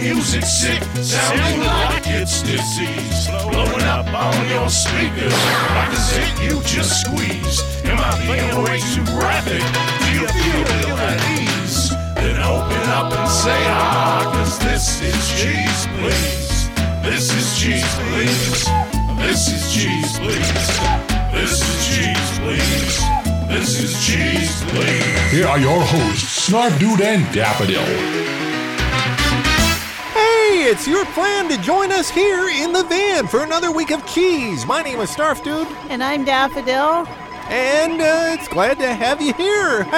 music sick? Sounding like it's disease. Blowing up on your speakers like a zit you just squeezed. Am I being way too graphic? Do you feel ill at ease? Then open up and say ah, cause this is cheese, please. This is cheese, please. This is cheese, please. This is cheese, please. This is cheese, please. Here are your hosts, Snarf Dude and Daffodil. Hey, it's your plan to join us here in the van for another week of cheese. My name is Snarf Dude, And I'm Daffodil. and uh, it's glad to have you here.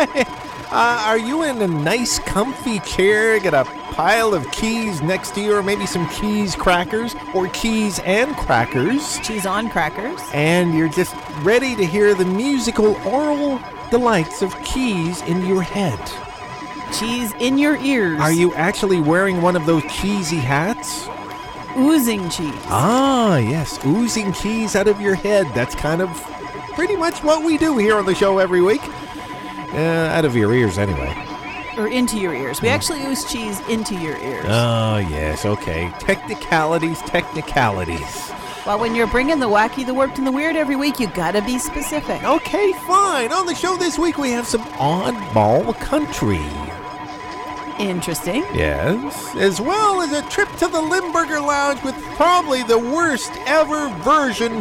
uh, are you in a nice, comfy chair? Got a pile of keys next to you, or maybe some keys crackers, or keys and crackers, Cheese on crackers. and you're just ready to hear the musical oral delights of keys in your head. Cheese in your ears. Are you actually wearing one of those cheesy hats? oozing cheese? Ah, yes, oozing cheese out of your head. That's kind of pretty much what we do here on the show every week. Uh, out of your ears, anyway. Or into your ears? We actually ooze cheese into your ears. Oh, yes, okay. Technicalities, technicalities. well, when you're bringing the wacky, the warped, and the weird every week, you gotta be specific. Okay, fine. On the show this week, we have some oddball country. Interesting. Yes, as well as a trip to the Limburger Lounge with probably the worst ever version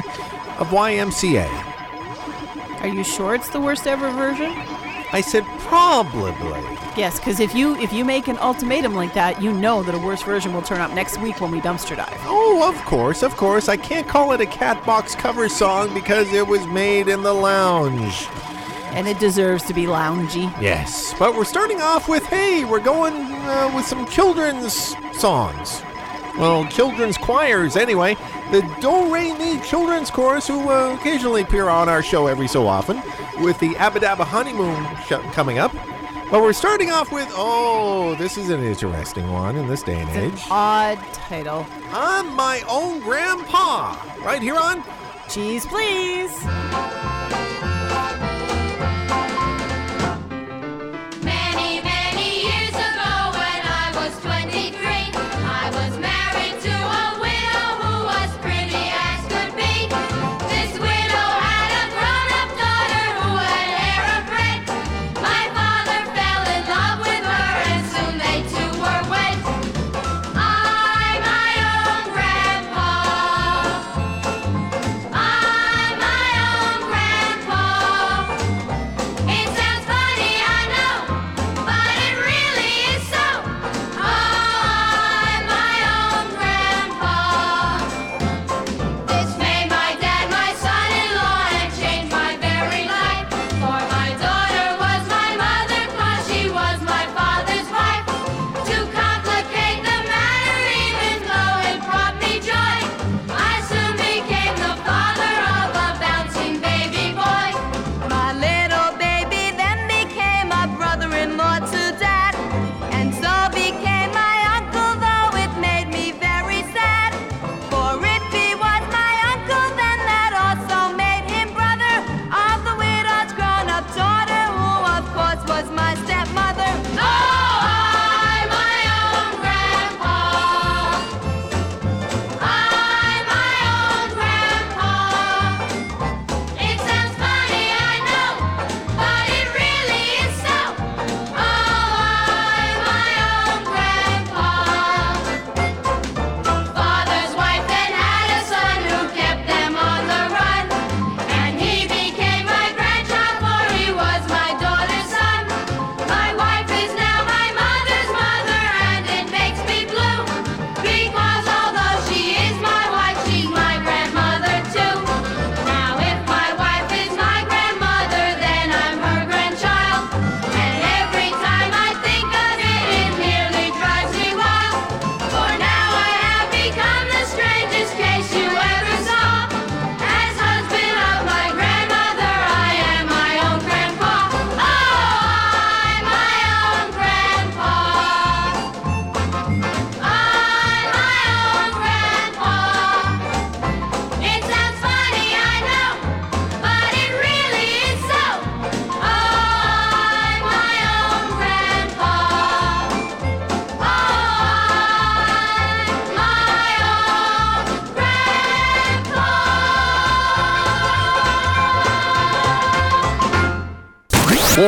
of YMCA. Are you sure it's the worst ever version? I said probably. Yes, because if you if you make an ultimatum like that, you know that a worse version will turn up next week when we dumpster dive. Oh, of course, of course. I can't call it a Catbox cover song because it was made in the lounge. And it deserves to be loungy. Yes, but we're starting off with hey, we're going uh, with some children's songs. Well, children's choirs, anyway. The Do Re Mi Children's Chorus, who uh, occasionally appear on our show every so often, with the Aba Daba Honeymoon sh- coming up. But we're starting off with oh, this is an interesting one in this day and age. Odd title. I'm my own grandpa, right here on Cheese, please.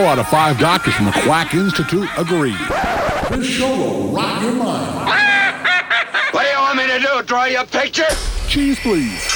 Four out of five doctors from the Quack Institute agree. This show will rock your mind. What do you want me to do? Draw you a picture? Cheese, please.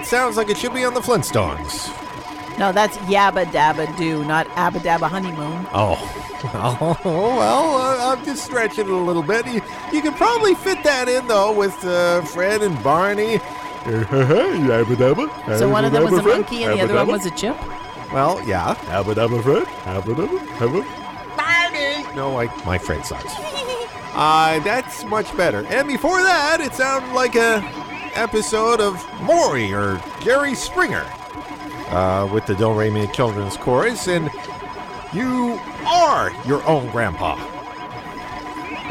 That sounds like it should be on the Flintstones. No, that's Yabba Dabba Doo, not Aba Daba Honeymoon. Oh, oh well uh, I'm just stretching it a little bit. You, you could probably fit that in, though, with uh, Fred and Barney. Yabba dabba. So one of them was a Fred, monkey and the other one was a chimp? Well, yeah. Abba dabba Fred. Abba dabba. Abba. Barney! No, I, my Fred sucks. Uh, that's much better. And before that, it sounded like a episode of Maury or Jerry Springer uh, with the Do Re Mi Children's Chorus. And you are your own grandpa.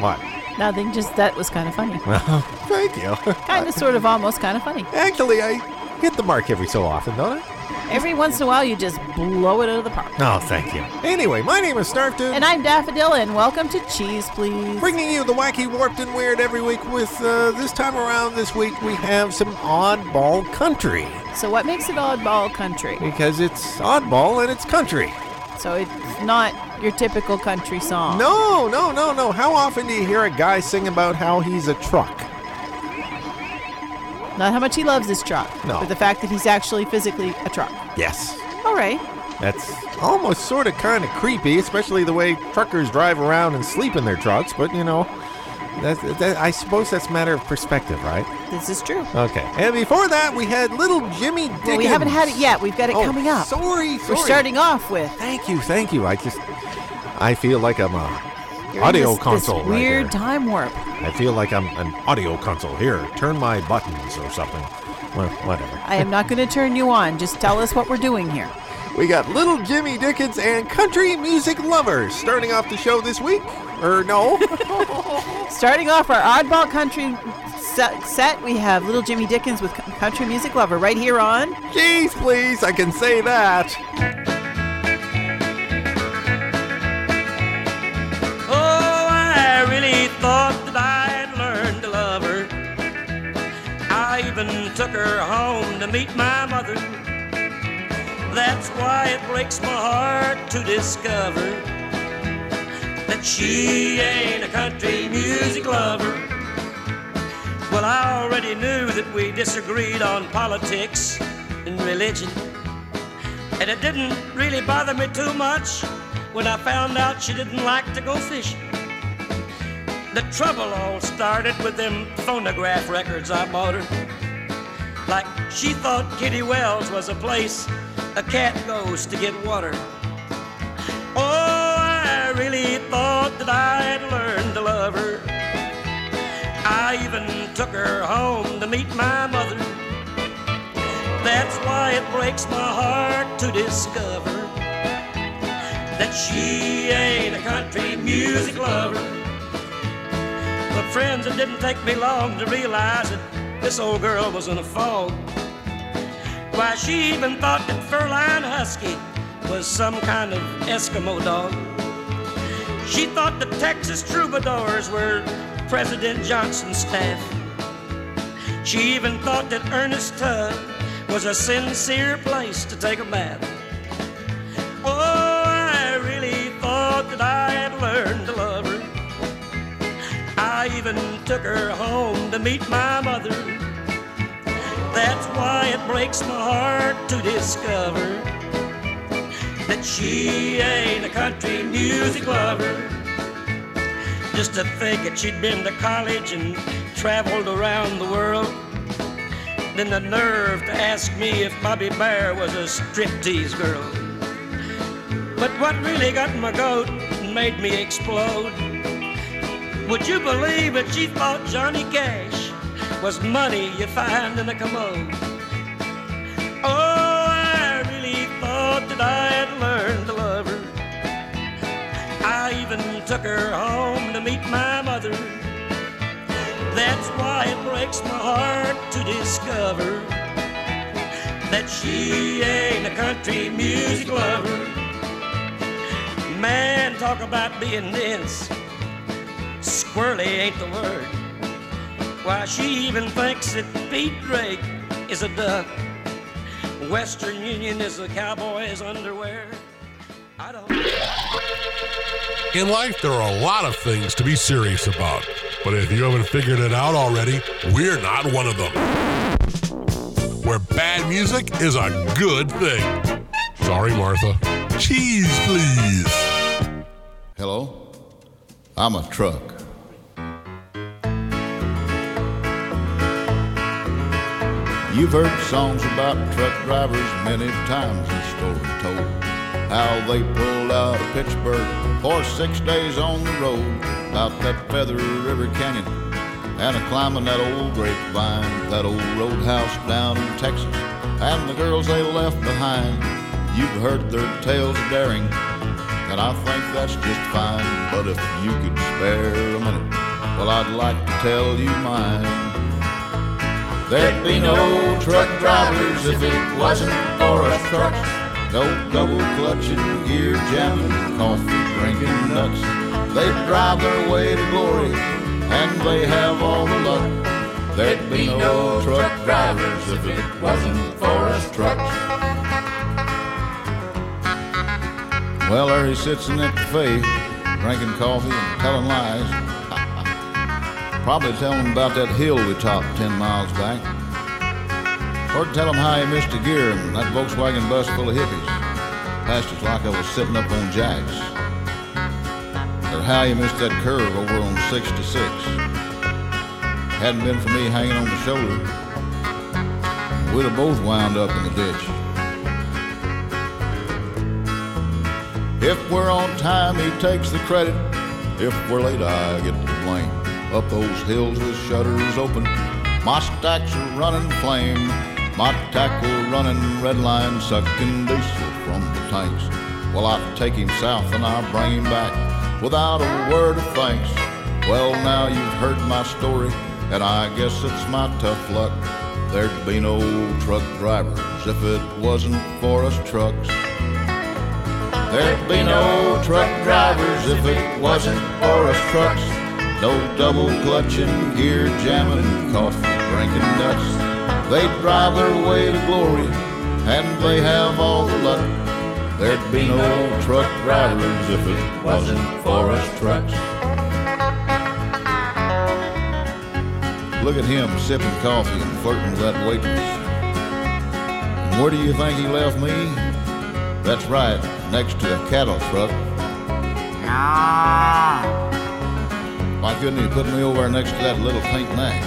What? Nothing, just that was kind of funny. Well, thank you. Kind of, sort of, almost kind of funny. Actually, I hit the mark every so often, don't I? Every once in a while, you just blow it out of the park. Oh, thank you. Anyway, my name is Snarf Dude. And I'm Daffodil, and welcome to Cheese Please. Bringing you the wacky, warped, and weird every week with uh, this time around this week we have some oddball country. So, what makes it oddball country? Because it's oddball and it's country. So, it's not your typical country song. No, no, no, no. How often do you hear a guy sing about how he's a truck? Not how much he loves his truck, No. but the fact that he's actually physically a truck. Yes. All right. That's almost sort of kind of creepy, especially the way truckers drive around and sleep in their trucks. But, you know, that, that, I suppose that's a matter of perspective, right? This is true. Okay. And before that, we had little Jimmy Dickens. Well, we haven't had it yet. We've got it Oh, coming up. Sorry, sorry. We're starting off with Thank you, thank you. I just, I feel like I'm a you're audio this, console. This right weird here. time warp. I feel like I'm an audio console. Here, turn my buttons or something. Well, whatever. I am not going to turn you on. Just tell us what we're doing here. We got Little Jimmy Dickens and country music lovers starting off the show this week. Or no? Starting off our oddball country set, set we have Little Jimmy Dickens with Country Music Lover right here on. Jeez, please, I can say that. Thought that I'd learned to love her. I even took her home to meet my mother. That's why it breaks my heart to discover that she ain't a country music lover. Well, I already knew that we disagreed on politics and religion. And it didn't really bother me too much when I found out she didn't like to go fishing. The trouble all started with them phonograph records I bought her. Like she thought Kitty Wells was a place a cat goes to get water. Oh, I really thought that I'd learned to love her. I even took her home to meet my mother. That's why it breaks my heart to discover that she ain't a country music lover. But friends, it didn't take me long to realize that this old girl was in a fog. Why, she even thought that Ferlin Husky was some kind of Eskimo dog. She thought the Texas troubadours were President Johnson's staff. She even thought that Ernest Tubb was a sincere place to take a bath. Oh, I really thought that I had learned to love. I even took her home to meet my mother. That's why it breaks my heart to discover that she ain't a country music lover. Just to think that she'd been to college and traveled around the world. Then the nerve to ask me if Bobby Bare was a striptease girl. But what really got my goat and made me explode? Would you believe that she thought Johnny Cash was money you find in a commode? Oh, I really thought that I had learned to love her. I even took her home to meet my mother. That's why it breaks my heart to discover that she ain't a country music lover. Man, talk about being dense. Squirrely ain't the word. Why, she even thinks that Pete Drake is a duck. Western Union is a cowboy's underwear. I don't. In life, there are a lot of things to be serious about. But if you haven't figured it out already, we're not one of them. Where bad music is a good thing. Sorry, Martha. Cheese, please. Hello? I'm a truck. You've heard songs about truck drivers many times, the story told. How they pulled out of Pittsburgh for six days on the road, about that Feather River Canyon, and a climbing that old grapevine, that old roadhouse down in Texas, and the girls they left behind. You've heard their tales of daring, and I think that's just fine. But if you could spare a minute, well, I'd like to tell you mine. There'd be no truck drivers if it wasn't for us trucks. No double clutching, gear jamming, coffee drinking nuts. They drive their way to glory, and they have all the luck. There'd be no truck drivers if it wasn't for us trucks. Well, there he sits in that cafe, drinking coffee and telling lies. Probably tell him about that hill we topped 10 miles back. Or tell him how he missed a gear in that Volkswagen bus full of hippies. Passed us like I was sitting up on jacks. Or how he missed that curve over on 66. Hadn't been for me hanging on the shoulder, we'd have both wound up in the ditch. If we're on time, he takes the credit. If we're late, I get the blame. Up those hills with shutters open, my stacks are running flame. My tackle running red line, sucking diesel from the tanks. Well, I take him south and I bring him back without a word of thanks. Well, now you've heard my story, and I guess it's my tough luck. There'd be no truck drivers if it wasn't for us trucks. There'd be no truck drivers if it wasn't for us trucks. No double clutching, gear jamming, coffee drinking nuts. They drive their way to glory, and they have all the luck. There'd be no truck drivers if it wasn't for us trucks. Look at him sipping coffee and flirting with that waitress. And where do you think he left me? That's right, next to a cattle truck. Ah. Why couldn't he put me over next to that little pink nag?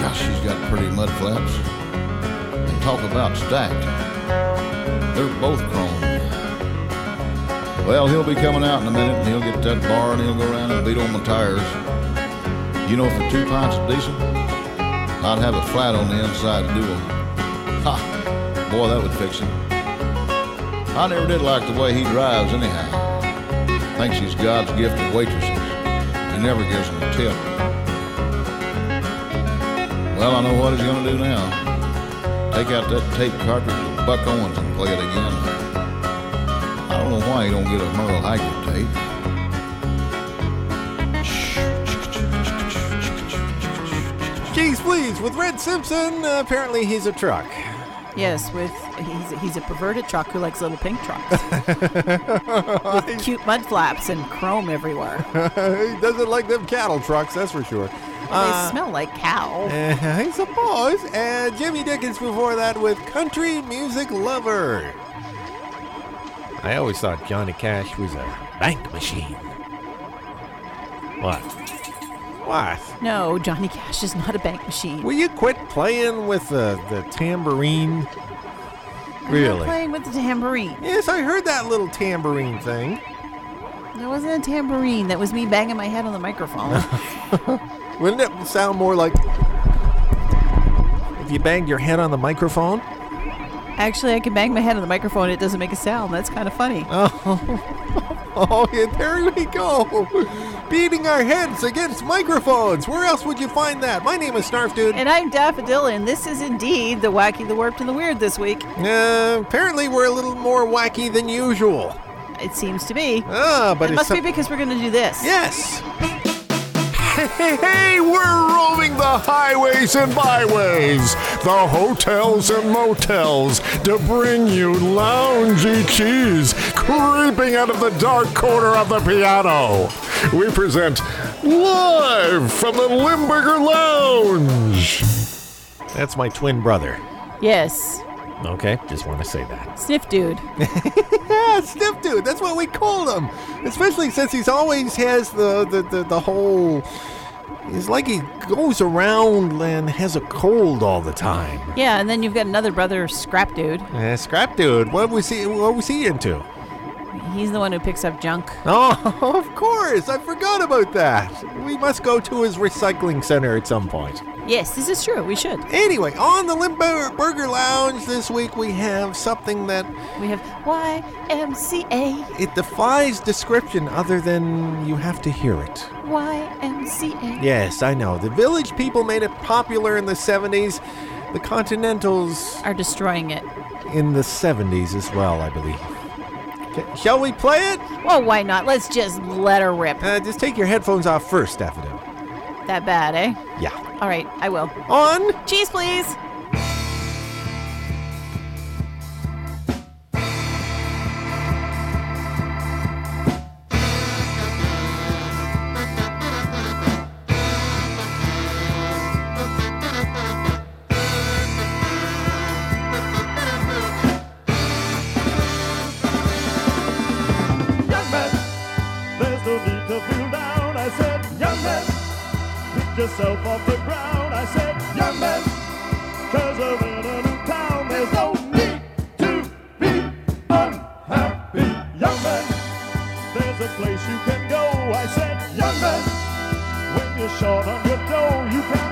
Gosh, she's got pretty mud flaps. And talk about stacked. They're both chrome. Well, he'll be coming out in a minute and he'll get that bar and he'll go around and beat on my tires. You know, for two pints of diesel, I'd have a flat on the inside to do them. Ha! Boy, that would fix him. I never did like the way he drives, anyhow. Thinks he's God's gift to waitresses. Never gives them a tip. Well, I know what he's gonna do now. Take out that tape cartridge of Buck Owens and play it again. I don't know why he don't get a Merle Haggard tape. Jeez, please, with Red Simpson, apparently he's a truck. Yes, with he's he's a perverted truck who likes little pink trucks with cute mud flaps and chrome everywhere. he doesn't like them cattle trucks, that's for sure. they smell like cow. Uh, I suppose. And Jimmy Dickens before that with Country Music Lover. I always thought Johnny Cash was a bank machine. What? What? No, Johnny Cash is not a bank machine. Will you quit playing with the, the tambourine? I'm Really? playing with the tambourine. Yes, I heard that little tambourine thing. That wasn't a tambourine. That was me banging my head on the microphone. Wouldn't it sound more like if you banged your head on the microphone? Actually, I can bang my head on the microphone. It doesn't make a sound. That's kind of funny. Oh, oh, yeah, there we go. Beating our heads against microphones. Where else would you find that? My name is Snarf Dude. And I'm Daffodil, and this is indeed the wacky, the warped, and the weird this week. Uh, apparently, we're a little more wacky than usual. It seems to be. Ah, but it must be because we're going to do this. Yes. Hey, hey, we're roaming the highways and byways, the hotels and motels to bring you loungy cheese creeping out of the dark corner of the piano. We present live from the Limburger Lounge. That's my twin brother. Yes. Okay, just want to say that. Sniff dude. Yeah, Sniff Dude. That's what we called him. Especially since he's always has the the, the, the whole. It's like he goes around and has a cold all the time. Yeah, and then you've got another brother, Scrap Dude. Uh, Scrap Dude. What was he? What was he into? He's the one who picks up junk. Oh, of course. I forgot about that. We must go to his recycling center at some point. Yes, this is true. We should. Anyway, on the Limburger Lounge this week, we have something that We have YMCA. it defies description other than you have to hear it. YMCA. Yes, I know. The village people made it popular in the 70s. The Continentals Are destroying it. in the 70s as well, I believe. K- Shall we play it? Well, why not? Let's just let her rip. Uh, just take your headphones off first, Daffodil. That bad, eh? Yeah. All right, I will. On. Cheese, please. No need to feel down. I said, young man, pick yourself off the ground. I said, young man, cause we're in a new town. There's no need to be unhappy. Young man, there's a place you can go. I said, young man, when you're short on your dough, you can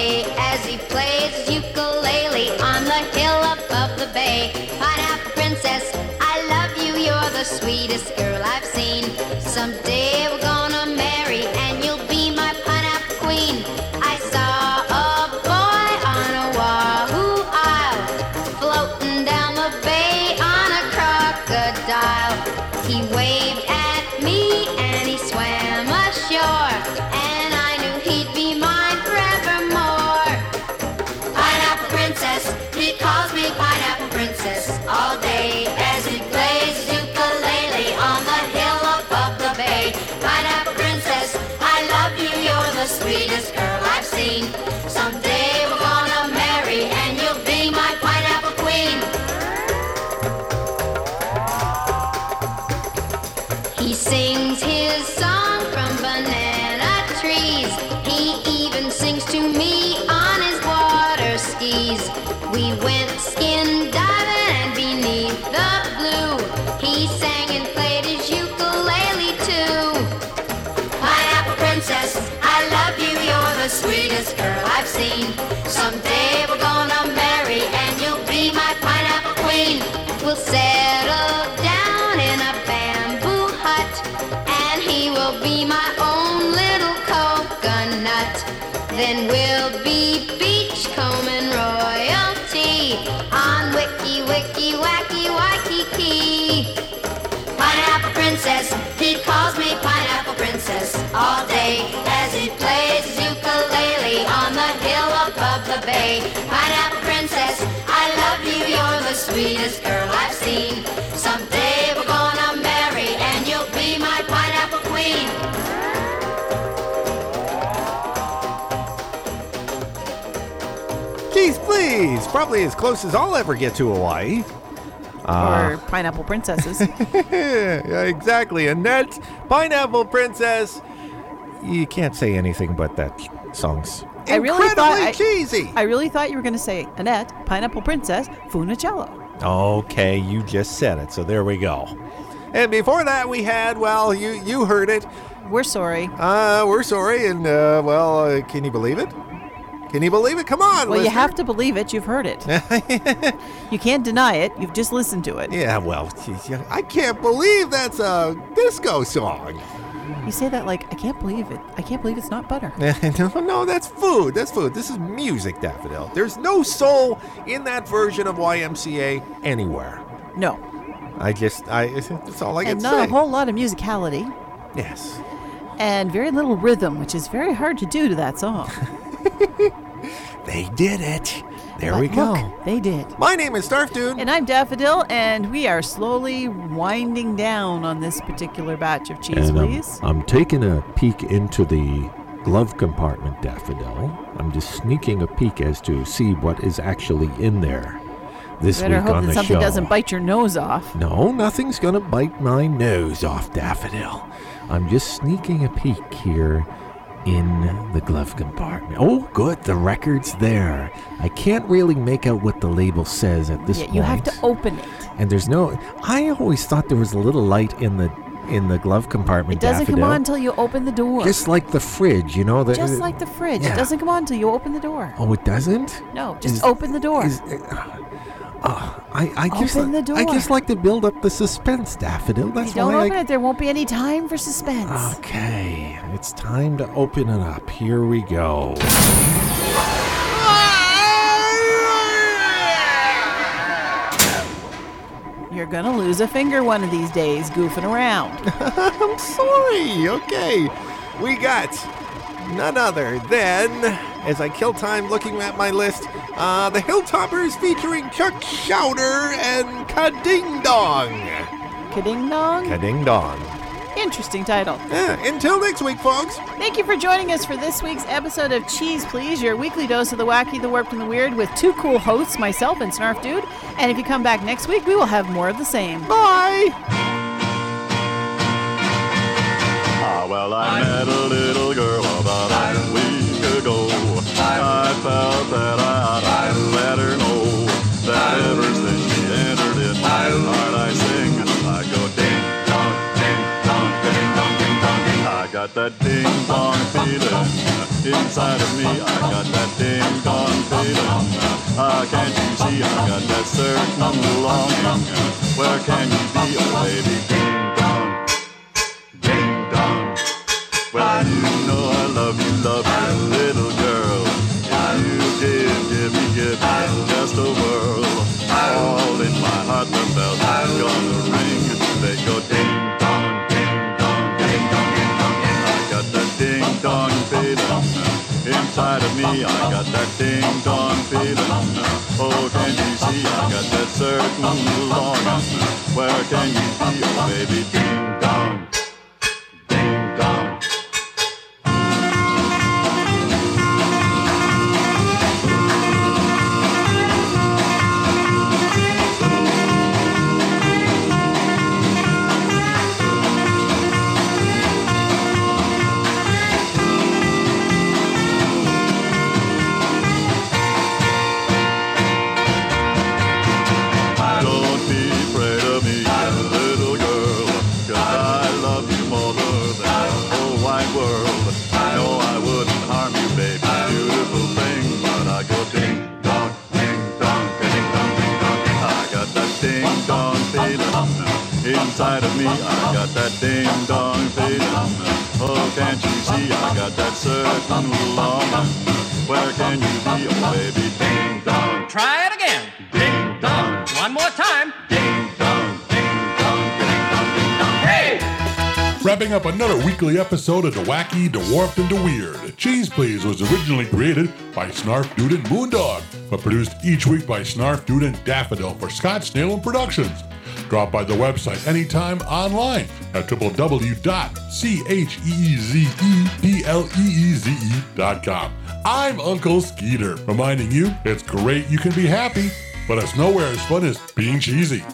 all day as he plays his ukulele on the hill above the bay. Pineapple Princess, I love you, you're the sweetest girl I've seen. Someday we're sweetest girl I've seen. Someday we're gonna marry and you'll be my pineapple queen. Geez, please. Probably as close as I'll ever get to Hawaii. or uh, pineapple princesses. yeah, exactly. Annette, Pineapple Princess. You can't say anything but that song's I really incredibly thought I- cheesy. I really thought you were going to say Annette, pineapple princess, Funicello. Okay, you just said it, so there we go. And before that, we had, well, you you heard it. We're sorry. Uh, we're sorry, and uh, well, uh, can you believe it? Can you believe it? Come on, Well, you have to believe it. You've heard it. you can't deny it. You've just listened to it. Yeah, well, geez, I can't believe that's a disco song. You say that like, I can't believe it. I can't believe it's not butter. no, no, that's food. That's food. This is music, Daffodil. There's no soul in that version of YMCA anywhere. No. I just, I, that's all I can say. and not say. a whole lot of musicality. yes. and very little rhythm, which is very hard to do to that song. They did it. There But we go. look, they did. My name is Snarf Dude. And I'm Daffodil, and we are slowly winding down on this particular batch of cheese, And I'm, please. I'm taking a peek into the glove compartment, Daffodil. I'm just sneaking a peek as to see what is actually in there this Better week hope on that the something show. doesn't bite your nose off. No, nothing's gonna bite my nose off, Daffodil. I'm just sneaking a peek here in the glove compartment. Oh, good, the record's there. I can't really make out what the label says at this Yeah, point. you have to open it. And there's no. I always thought there was a little light in the in the glove compartment. It doesn't come on until you open the door. Just like the fridge, you know. The, Just like the fridge. yeah. It doesn't come on until you open the door. Oh, it doesn't. No, just Is- open the door. Is, uh, I, I just, Open the I just like to build up the suspense, Daffodil. That's don't why open I, it, there won't be any time for suspense. Okay, it's time to open it up. Here we go. You're gonna lose a finger one of these days goofing around. I'm sorry. Okay. We got none other than, as I kill time looking at my list, uh, the Hilltoppers featuring Chuck Schauder and Kading Dong. Kading dong. Kading Dong. Interesting title. Yeah, until next week, folks. Thank you for joining us for this week's episode of Cheese Please, your weekly dose of the wacky, the warped, and the weird with two cool hosts, myself and Snarf Dude. And if you come back next week, we will have more of the same. Bye. Ah, well, I met a little girl got that ding dong feeling inside of me. I got that ding dong feeling. Ah, can't you see? I got that certain longing. Where can you be, oh baby? Ding dong. Ding dong. Well, you know I love you, love you, little girl. If you give, give me, give me just a whirl. All in my heart, the bells gonna ring. They go ding dong feeling inside of me. I got that ding dong feeling. Oh, can you see? I got that certain longing. Where can you be, oh baby? Ding dong, inside of me. I got that ding dong feeling. Oh, can't you see? I got that certain longing. Where can you be, oh baby? Ding dong, Try it again. ding dong. One more time. Wrapping up another weekly episode of The Wacky, The Warped, and The Weird. Cheese Please was originally created by Snarf Dude and Moondog, but produced each week by Snarf Dude and Daffodil for Scott Snalen Productions. Drop by the website anytime online at www.cheezepleeze.com. I'm Uncle Skeeter, reminding you it's great you can be happy, but it's nowhere as fun as being cheesy.